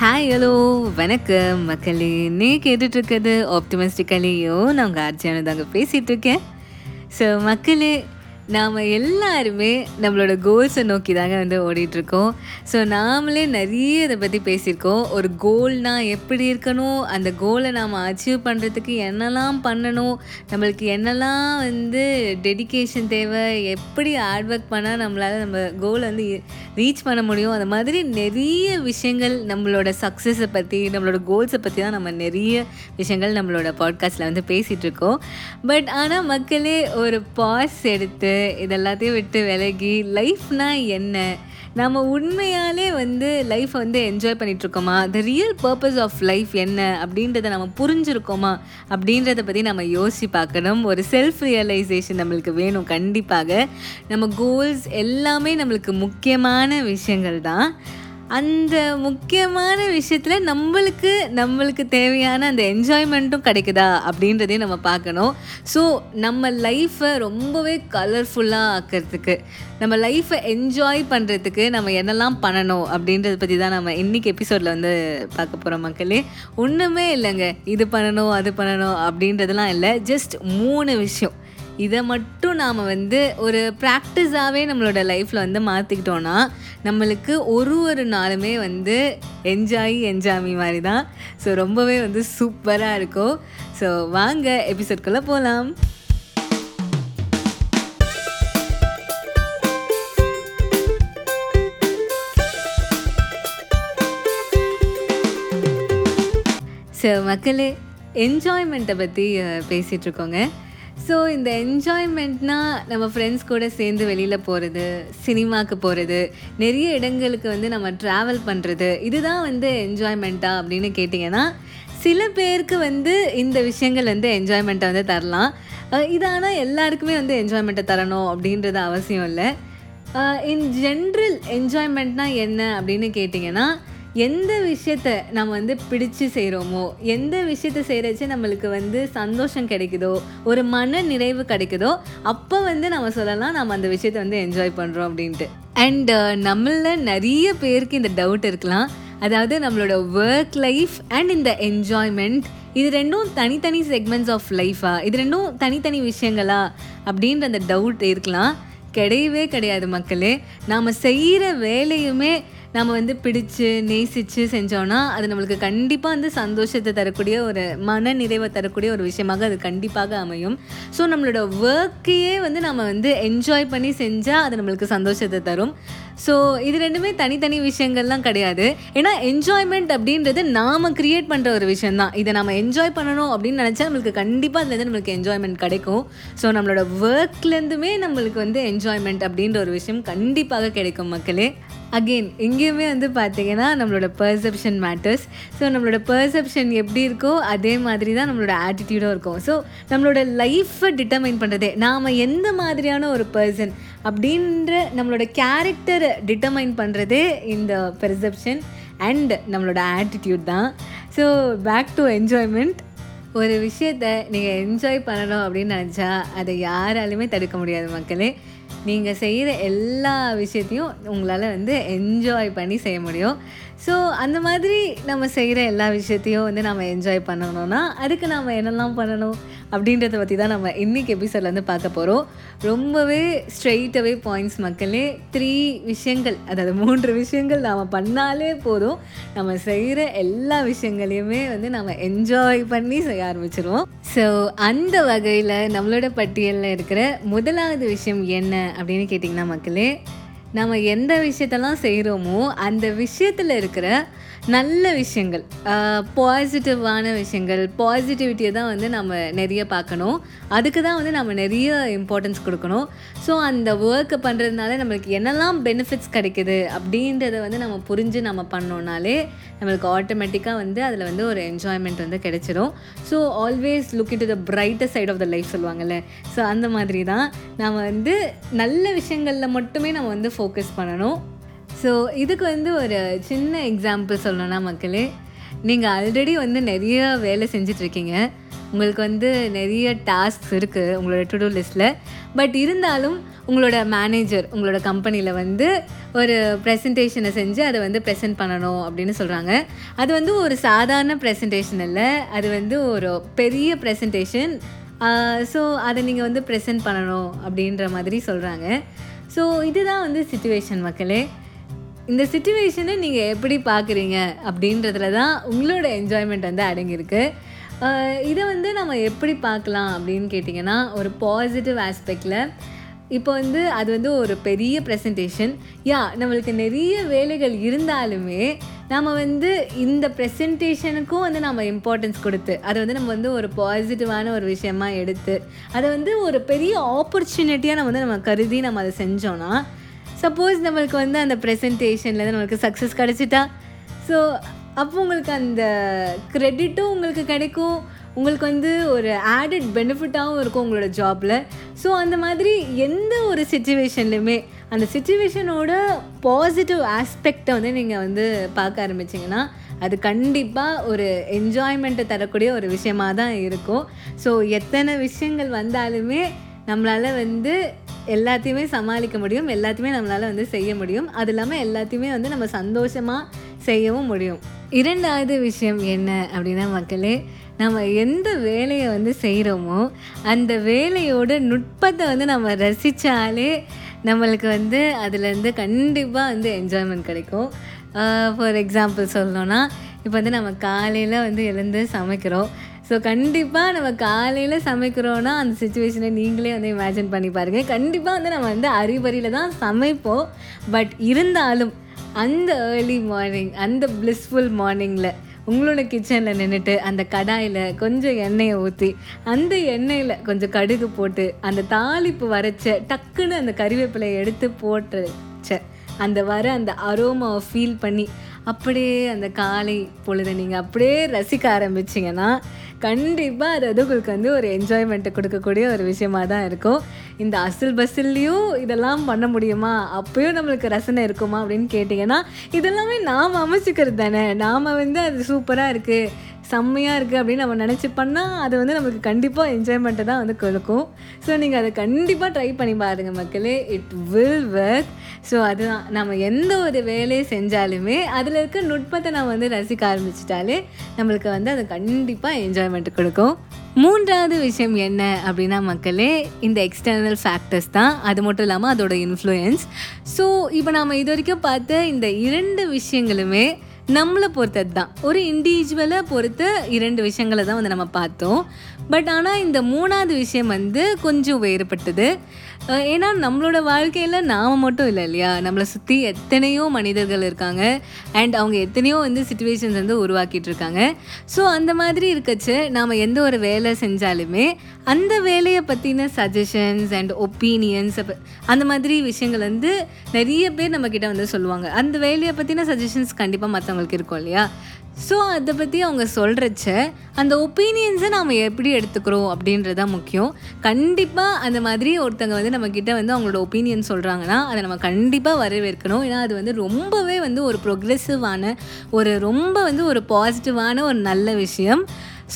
Hi hello வணக்கம். மக்களே நீ கேட்டுட்ருக்கிறது ஆப்டிமிஸ்டிக்கலையோ நான் உங்கள் ஆர்ஜியான தாங்க பேசிகிட்டு இருக்கேன் ஸோ மக்களே நாம் எல்லாருமே நம்மளோட கோல்ஸை நோக்கி தாங்க வந்து ஓடிட்டுருக்கோம். ஸோ நாமளே நிறைய இதை பற்றி பேசியிருக்கோம். ஒரு கோல்னால் எப்படி இருக்கணும்? அந்த கோலை நாம் அச்சீவ் பண்ணுறதுக்கு என்னெல்லாம் பண்ணணும்? நம்மளுக்கு என்னெல்லாம் வந்து டெடிகேஷன் தேவை? எப்படி ஹார்ட் ஒர்க் பண்ணால் நம்மளால் நம்ம கோலை வந்து ரீச் பண்ண முடியும்? அந்த மாதிரி நிறைய விஷயங்கள் நம்மளோட சக்ஸஸை பற்றி நம்மளோட கோல்ஸை பற்றி தான் நம்ம நிறைய விஷயங்கள் நம்மளோட பாட்காஸ்ட்டில் வந்து பேசிகிட்ருக்கோம் பட் ஆனால் மக்களே ஒரு பாஸ் எடுத்து இது எல்லாத்தையும் விட்டு விலகி லைஃப்னா என்ன? நம்ம உண்மையாலே வந்து லைஃப்பை வந்து enjoy பண்ணிகிட்ருக்கோமா the real purpose of life என்ன? அப்படின்றத நம்ம புரிஞ்சுருக்கோமா? அப்படின்றத பற்றி நம்ம யோசிச்சு பார்க்கணும். ஒரு செல்ஃப் ரியலைசேஷன் நம்மளுக்கு வேணும் கண்டிப்பாக. நம்ம கோல்ஸ் எல்லாமே நம்மளுக்கு முக்கியமான விஷயங்கள் தான். அந்த முக்கியமான விஷயத்தில் நம்மளுக்கு நம்மளுக்கு தேவையான அந்த என்ஜாய்மெண்ட்டும் கிடைக்குதா அப்படின்றதையும் நம்ம பார்க்கணும். ஸோ நம்ம லைஃப்பை ரொம்பவே கலர்ஃபுல்லாக ஆக்கிறதுக்கு நம்ம லைஃப்பை என்ஜாய் பண்ணுறதுக்கு நம்ம என்னெல்லாம் பண்ணணும் அப்படின்றத பற்றி தான் நம்ம இன்றைக்கி எபிசோடில் வந்து பார்க்க போகிறோம் மக்களே. ஒன்றுமே இல்லைங்க. இது பண்ணணும் அது பண்ணணும் அப்படின்றதெல்லாம் இல்லை. ஜஸ்ட் மூணு விஷயம். இதை மட்டும் நாம் வந்து ஒரு ப்ராக்டிஸாகவே நம்மளோட லைஃப்பில் வந்து மாற்றிக்கிட்டோன்னா நம்மளுக்கு ஒரு ஒரு நாளுமே வந்து என்ஜாய் என்ஜாமி மாதிரி தான் ஸோ ரொம்பவே வந்து சூப்பராக இருக்கும். ஸோ வாங்க எபிசோட்குள்ளே போகலாம் ஸோ மக்களே என்ஜாய்மெண்ட்டை பற்றி பேசிகிட்ருக்கோங்க ஸோ இந்த என்ஜாய்மெண்ட்னால் நம்ம ஃப்ரெண்ட்ஸ் கூட சேர்ந்து வெளியில் போகிறது சினிமாவுக்கு போகிறது நிறைய இடங்களுக்கு வந்து நம்ம ட்ராவல் பண்ணுறது இதுதான் வந்து என்ஜாய்மெண்ட்டா அப்படின்னு கேட்டிங்கன்னா சில பேருக்கு வந்து இந்த விஷயங்கள் வந்து என்ஜாய்மெண்ட்டை வந்து தரலாம். இது ஆனால் எல்லாருக்குமே வந்து என்ஜாய்மெண்ட்டை தரணும் அப்படின்றது அவசியம் இல்லை. இன் ஜென்ரல் என்ஜாய்மெண்ட்னால் என்ன அப்படின்னு கேட்டிங்கன்னா எந்த விஷயத்த நம்ம வந்து பிடிச்சு செய்கிறோமோ எந்த விஷயத்த செய்கிறச்சு நம்மளுக்கு வந்து சந்தோஷம் கிடைக்குதோ ஒரு மன நிறைவு கிடைக்குதோ அப்போ வந்து நம்ம சொல்லலாம் நம்ம அந்த விஷயத்த வந்து என்ஜாய் பண்ணுறோம் அப்படின்ட்டு. அண்ட் uh, நம்மள நிறைய பேருக்கு இந்த டவுட் இருக்கலாம். அதாவது நம்மளோட ஒர்க் லைஃப் அண்ட் இந்த என்ஜாய்மெண்ட் இது ரெண்டும் தனித்தனி செக்மெண்ட்ஸ் ஆஃப் லைஃபா இது ரெண்டும் தனித்தனி விஷயங்களா? அப்படின்ற அந்த டவுட் இருக்கலாம். கிடையவே கிடையாது மக்களே. நாம் செய்கிற வேலையுமே நம்ம வந்து பிடிச்சு நேசித்து செஞ்சோன்னா அது நம்மளுக்கு கண்டிப்பாக வந்து சந்தோஷத்தை தரக்கூடிய ஒரு மன நிறைவை தரக்கூடிய ஒரு விஷயமாக அது கண்டிப்பாக அமையும். ஸோ நம்மளோட ஒர்க்கையே வந்து நம்ம வந்து என்ஜாய் பண்ணி செஞ்சால் அது நம்மளுக்கு சந்தோஷத்தை தரும். ஸோ இது ரெண்டுமே தனித்தனி விஷயங்கள்லாம் கிடையாது. ஏன்னா என்ஜாய்மெண்ட் அப்படின்றது நாம் க்ரியேட் பண்ணுற ஒரு விஷயம் தான் இதை நம்ம என்ஜாய் பண்ணணும் அப்படின்னு நினச்சா நம்மளுக்கு கண்டிப்பாக அதுலேருந்து நம்மளுக்கு என்ஜாய்மெண்ட் கிடைக்கும். ஸோ நம்மளோட ஒர்க்லேருந்துமே நம்மளுக்கு வந்து என்ஜாய்மெண்ட் அப்படின்ற ஒரு விஷயம் கண்டிப்பாக கிடைக்கும் மக்களே. அகெயின் எங்கேயுமே வந்து பார்த்திங்கன்னா நம்மளோட பர்செப்ஷன் மேட்டர்ஸ் ஸோ நம்மளோட பர்செப்ஷன் எப்படி இருக்கோ அதே மாதிரி தான் நம்மளோட ஆட்டிடியூடும் இருக்கும். ஸோ நம்மளோட லைஃப்பை டிட்டர்மைன் பண்ணுறதே நாம் எந்த மாதிரியான ஒரு பர்சன் அப்படின்ற நம்மளோட கேரக்டரை டிட்டர்மைன் பண்ணுறதே இந்த பெர்செப்ஷன் அண்ட் நம்மளோட ஆட்டிடியூட் தான். ஸோ பேக் டு என்ஜாய்மெண்ட் ஒரு விஷயத்தை நீங்கள் என்ஜாய் பண்ணணும் அப்படின்னு நினச்சா அதை யாராலுமே தடுக்க முடியாது மக்களே. நீங்கள் செய்கிற எல்லா விஷயத்தையும் உங்களால் வந்து என்ஜாய் பண்ணி செய்ய முடியும். ஸோ அந்த மாதிரி நம்ம செய்கிற எல்லா விஷயத்தையும் வந்து நம்ம என்ஜாய் பண்ணணும்னா அதுக்கு நாம் என்னெல்லாம் பண்ணணும் அப்படின்றத பற்றி தான் நம்ம இன்றைக்கி எபிசோட்லேருந்து பார்க்க போகிறோம் ரொம்பவே ஸ்ட்ரெயிட்டவே பாயிண்ட்ஸ் மக்களே த்ரீ விஷயங்கள் அதாவது மூன்று விஷயங்கள் நாம் பண்ணாலே போதும். நம்ம செய்கிற எல்லா விஷயங்களையுமே வந்து நம்ம என்ஜாய் பண்ணி செய்ய ஆரம்பிச்சிருவோம். ஸோ அந்த வகையில் நம்மளோட பட்டியலில் இருக்கிற முதலாவது விஷயம் என்ன அப்படின்னு கேட்டிங்கன்னா மக்களே நம்ம எந்த விஷயத்தெல்லாம் செய்கிறோமோ அந்த விஷயத்தில் இருக்கிற நல்ல விஷயங்கள் பாசிட்டிவான விஷயங்கள் பாசிட்டிவிட்டியை தான் வந்து நம்ம நிறைய பார்க்கணும். அதுக்கு தான் வந்து நம்ம நிறைய இம்பார்ட்டன்ஸ் கொடுக்கணும். ஸோ அந்த ஒர்க்கை பண்ணுறதுனால நம்மளுக்கு என்னெல்லாம் பெனிஃபிட்ஸ் கிடைக்குது அப்படின்றத வந்து நம்ம புரிஞ்சு நம்ம பண்ணோன்னாலே நம்மளுக்கு ஆட்டோமேட்டிக்காக வந்து அதில் வந்து ஒரு என்ஜாய்மெண்ட் வந்து கிடைச்சிடும் so always look in to the brighter side of the life சொல்லுவாங்கள்ல ஸோ அந்த மாதிரி தான் நம்ம வந்து நல்ல விஷயங்களில் மட்டுமே நம்ம வந்து ஃபோக்கஸ் பண்ணணும். ஸோ இதுக்கு வந்து ஒரு சின்ன எக்ஸாம்பிள் சொல்லணும்னா மக்களே நீங்கள் ஆல்ரெடி வந்து நிறைய வேலை செஞ்சிட்ருக்கீங்க. உங்களுக்கு வந்து நிறைய டாஸ்க்ஸ் இருக்குது உங்களோட டு டூ லிஸ்ட்டில் பட் இருந்தாலும் உங்களோட மேனேஜர் உங்களோட கம்பெனியில் வந்து ஒரு ப்ரெசன்டேஷனை செஞ்சு அதை வந்து ப்ரெசென்ட் பண்ணணும் அப்படின்னு சொல்கிறாங்க அது வந்து ஒரு சாதாரண ப்ரெசன்டேஷன் இல்லை அது வந்து ஒரு பெரிய ப்ரெசன்டேஷன் ஸோ அதை நீங்கள் வந்து ப்ரெசென்ட் பண்ணணும் அப்படின்ற மாதிரி சொல்கிறாங்க ஸோ இதுதான் வந்து சுச்சுவேஷன் மக்களே. இந்த சுச்சுவேஷனை நீங்கள் எப்படி பார்க்குறீங்க அப்படின்றதுல தான் உங்களோட என்ஜாய்மெண்ட் வந்து அடங்கியிருக்கு. இதை வந்து நம்ம எப்படி பார்க்கலாம் அப்படின்னு கேட்டிங்கன்னா ஒரு பாசிட்டிவ் ஆஸ்பெக்டில் இப்போ வந்து அது வந்து ஒரு பெரிய ப்ரெசன்டேஷன் யா நம்மளுக்கு நிறைய வேலைகள் இருந்தாலுமே நம்ம வந்து இந்த ப்ரெசன்டேஷனுக்கும் வந்து நம்ம இம்பார்ட்டன்ஸ் கொடுத்து அதை வந்து நம்ம வந்து ஒரு பாசிட்டிவான ஒரு விஷயமா எடுத்து அதை வந்து ஒரு பெரிய ஆப்பர்ச்சுனிட்டியாக நம்ம வந்து நம்ம கருதி நம்ம அதை செஞ்சோன்னா சப்போஸ் நம்மளுக்கு வந்து அந்த ப்ரெசன்டேஷனில் நம்மளுக்கு சக்ஸஸ் கிடச்சிட்டா ஸோ அப்போ உங்களுக்கு அந்த க்ரெடிட்டும் உங்களுக்கு கிடைக்கும். உங்களுக்கு வந்து ஒரு ஆடட் பெனிஃபிட்டாகவும் இருக்கும் உங்களோட ஜாபில் ஸோ அந்த மாதிரி எந்த ஒரு சுச்சுவேஷன்லையுமே அந்த சுச்சுவேஷனோட பாசிட்டிவ் ஆஸ்பெக்டை வந்து நீங்கள் வந்து பார்க்க ஆரம்பிச்சிங்கன்னா அது கண்டிப்பாக ஒரு என்ஜாய்மெண்ட்டை தரக்கூடிய ஒரு விஷயமாக தான் இருக்கும். ஸோ எத்தனை விஷயங்கள் வந்தாலுமே நம்மளால் வந்து எல்லாத்தையுமே சமாளிக்க முடியும் எல்லாத்தையுமே நம்மளால் வந்து செய்ய முடியும். அது இல்லாமல் எல்லாத்தையுமே வந்து நம்ம சந்தோஷமாக செய்யவும் முடியும். இரண்டாவது விஷயம் என்ன அப்படின்னா மக்களே நம்ம எந்த வேலையை வந்து செய்கிறோமோ அந்த வேலையோட நுட்பத்தை வந்து நம்ம ரசித்தாலே நம்மளுக்கு வந்து அதுலேருந்து கண்டிப்பாக வந்து என்ஜாய்மெண்ட் கிடைக்கும். ஃபார் எக்ஸாம்பிள் சொல்லணும்னா இப்போ வந்து நம்ம காலையில் வந்து எழுந்து சமைக்கிறோம். ஸோ கண்டிப்பாக நம்ம காலையில் சமைக்கிறோன்னா அந்த சுச்சுவேஷனை நீங்களே வந்து இமேஜின் பண்ணி பாருங்கள் கண்டிப்பாக வந்து நம்ம வந்து அறிவறியில் தான் சமைப்போம். பட் இருந்தாலும் அந்த ஏர்லி மார்னிங் அந்த பிளிஸ்ஃபுல் மார்னிங்கில் உங்களோட கிச்சனில் நின்றுட்டு அந்த கடாயில் கொஞ்சம் எண்ணெயை ஊற்றி அந்த எண்ணெயில் கொஞ்சம் கடுகு போட்டு அந்த தாளிப்பு வரைச்ச டக்குன்னு அந்த கறிவேப்பிலையை எடுத்து போட்டுச்ச அந்த வர அந்த அரோமாவை ஃபீல் பண்ணி அப்படியே அந்த காலை பொழுதை நீங்கள் அப்படியே ரசிக்க ஆரம்பிச்சிங்கன்னா கண்டிப்பாக அது வந்து உங்களுக்கு வந்து ஒரு என்ஜாய்மெண்ட்டை கொடுக்கக்கூடிய ஒரு விஷயமா தான் இருக்கும். இந்த அசில் பஸ்ஸில்லையும் இதெல்லாம் பண்ண முடியுமா? அப்பயும் நம்மளுக்கு ரசனை இருக்குமா அப்படின்னு கேட்டிங்கன்னா இதெல்லாமே நாம் அமைச்சிக்கிறது தானே. நாம் வந்து அது சூப்பராக இருக்குது செம்மையாக இருக்குது அப்படின்னு நம்ம நினச்சி பண்ணால் அது வந்து நமக்கு கண்டிப்பாக என்ஜாய்மெண்ட்டை தான் வந்து கொடுக்கும். ஸோ நீங்கள் அதை கண்டிப்பாக ட்ரை பண்ணி பாருங்கள் மக்களே. இட் வில் ஒர்க் ஸோ அதுதான். நம்ம எந்த ஒரு வேலையை செஞ்சாலுமே அதில் இருக்க நுட்பத்தை நம்ம வந்து ரசிக்க ஆரம்பிச்சிட்டாலே நம்மளுக்கு வந்து அது கண்டிப்பாக என்ஜாய்மெண்ட் கொடுக்கும். மூன்றாவது விஷயம் என்ன அப்படின்னா மக்களே இந்த எக்ஸ்டர்னல் ஃபேக்டர்ஸ் தான். அது மட்டும் இல்லாமல் அதோட இன்ஃப்ளூயன்ஸ் ஸோ இப்போ நம்ம இது வரைக்கும் பார்த்த இந்த இரண்டு விஷயங்களுமே நம்மளை பொறுத்தது தான். ஒரு இண்டிவிஜுவலை பொறுத்த இரண்டு விஷயங்களை தான் வந்து நம்ம பார்த்தோம். பட் ஆனால் இந்த மூணாவது விஷயம் வந்து கொஞ்சம் வேறுபட்டது. ஏன்னா நம்மளோட வாழ்க்கையில் நாம் மட்டும் இல்லை இல்லையா? நம்மளை சுற்றி எத்தனையோ மனிதர்கள் இருக்காங்க. அண்ட் அவங்க எத்தனையோ வந்து சுச்சுவேஷன்ஸ் வந்து உருவாக்கிட்டு இருக்காங்க. ஸோ அந்த மாதிரி இருக்கச்சு நாம் எந்த ஒரு வேலை செஞ்சாலுமே அந்த வேலையை பற்றின சஜஷன்ஸ் அண்ட் ஒப்பீனியன்ஸ் அந்த மாதிரி விஷயங்கள் வந்து நிறைய பேர் நம்மக்கிட்ட வந்து சொல்லுவாங்க. அந்த வேலையை பற்றின சஜஷன்ஸ் கண்டிப்பாக மற்றவங்களுக்கு இருக்கும் இல்லையா? ஸோ அதை பற்றி அவங்க சொல்கிறச்ச அந்த ஒப்பீனியன்ஸை நாம் எப்படி எடுத்துக்கிறோம் அப்படின்றது தான் முக்கியம். கண்டிப்பாக அந்த மாதிரி ஒருத்தங்க வந்து நம்மக்கிட்ட வந்து அவங்களோட ஒப்பீனியன் சொல்கிறாங்கன்னா அதை நம்ம கண்டிப்பாக வரவேற்கணும். ஏன்னா அது வந்து ரொம்பவே வந்து ஒரு ப்ரொக்ரெசிவான ஒரு ரொம்ப வந்து ஒரு பாசிட்டிவான ஒரு நல்ல விஷயம்.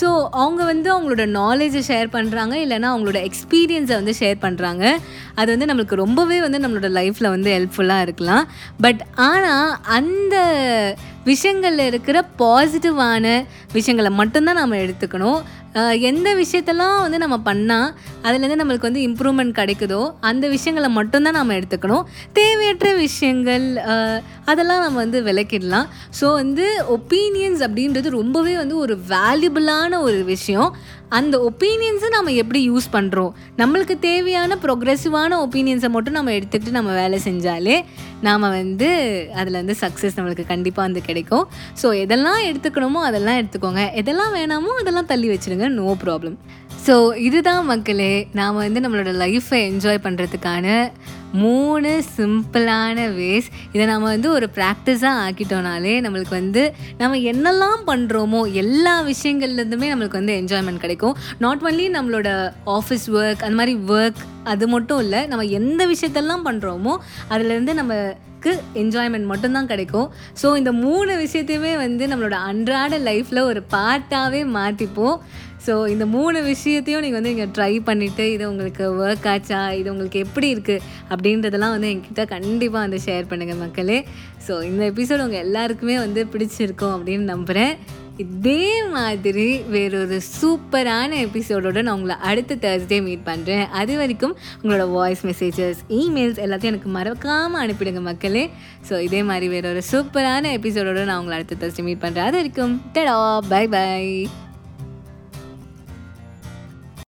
ஸோ அவங்க வந்து அவங்களோட நாலேஜை ஷேர் பண்ணுறாங்க இல்லைன்னா அவங்களோட எக்ஸ்பீரியன்ஸை வந்து ஷேர் பண்ணுறாங்க அது வந்து நம்மளுக்கு ரொம்பவே வந்து நம்மளோட லைஃப்பில் வந்து ஹெல்ப்ஃபுல்லாக இருக்கலாம். பட் ஆனால் அந்த விஷயங்களில் இருக்கிற பாசிட்டிவான விஷயங்களை மட்டும்தான் நம்ம எடுத்துக்கணும். எந்த விஷயத்தெல்லாம் வந்து நம்ம பண்ணால் அதுலேருந்து நம்மளுக்கு வந்து இம்ப்ரூவ்மெண்ட் கிடைக்குதோ அந்த விஷயங்களை மட்டும்தான் நம்ம எடுத்துக்கணும். தேவையற்ற விஷயங்கள் அதெல்லாம் நம்ம வந்து விளக்கிடலாம். ஸோ வந்து ஒப்பீனியன்ஸ் அப்படின்றது ரொம்பவே வந்து ஒரு வேல்யூபிளான ஒரு விஷயம். அந்த ஒப்பீனியன்ஸை நம்ம எப்படி யூஸ் பண்ணுறோம் நம்மளுக்கு தேவையான ப்ரொக்ரெசிவான ஒப்பீனியன்ஸை மட்டும் நம்ம எடுத்துக்கிட்டு நம்ம வேலை செஞ்சாலே நாம் வந்து அதில் வந்து சக்ஸஸ் நம்மளுக்கு கண்டிப்பாக வந்து கிடைக்கும். ஸோ எதெல்லாம் எடுத்துக்கணுமோ அதெல்லாம் எடுத்துக்கோங்க. எதெல்லாம் வேணாமோ அதெல்லாம் தள்ளி வச்சுருங்க. நோ ப்ராப்ளம் ஸோ இதுதான் மக்களே நாம் வந்து நம்மளோட லைஃப்பை என்ஜாய் பண்ணுறதுக்கான மூணு சிம்பிளான வேஸ் இதை நம்ம வந்து ஒரு ப்ராக்டிஸாக ஆக்கிட்டோனாலே நம்மளுக்கு வந்து நம்ம என்னெல்லாம் பண்ணுறோமோ எல்லா விஷயங்கள்லேருந்துமே நம்மளுக்கு வந்து என்ஜாய்மெண்ட் கிடைக்கும். நாட் ஒன்லி நம்மளோட ஆஃபீஸ் ஒர்க் அந்த மாதிரி ஒர்க் அது மட்டும் இல்லை நம்ம எந்த விஷயத்தெல்லாம் பண்ணுறோமோ அதுலேருந்து நம்ம நமக்கு என்ஜாய்மெண்ட் மட்டும்தான் கிடைக்கும். ஸோ இந்த மூணு விஷயத்தையுமே வந்து நம்மளோட அன்றாட லைஃப்பில் ஒரு பார்ட்டாகவே மாற்றிப்போம் ஸோ இந்த மூணு விஷயத்தையும் நீங்கள் வந்து இங்கே ட்ரை பண்ணிவிட்டு இது உங்களுக்கு ஒர்க் ஆச்சா? இது உங்களுக்கு எப்படி இருக்குது அப்படின்றதெல்லாம் வந்து என்கிட்ட கண்டிப்பாக வந்து ஷேர் பண்ணுங்கள் மக்களே. ஸோ இந்த எபிசோடு உங்கள் எல்லாருக்குமே வந்து பிடிச்சிருக்கும் அப்படின்னு நம்புகிறேன் இதே மாதிரி வேறொரு சூப்பரான எபிசோடோடு நான் உங்களை அடுத்த தேர்ஸ்டே மீட் பண்ணுறேன் அது வரைக்கும் உங்களோட வாய்ஸ் மெசேஜஸ் இமெயில்ஸ் எல்லாத்தையும் எனக்கு மறக்காமல் அனுப்பிடுங்க மக்களே. ஸோ இதே மாதிரி வேறொரு சூப்பரான எபிசோடோடு நான் உங்களை அடுத்த தேர்ஸ்டே மீட் பண்ணுறேன் அது வரைக்கும் டடா பை பை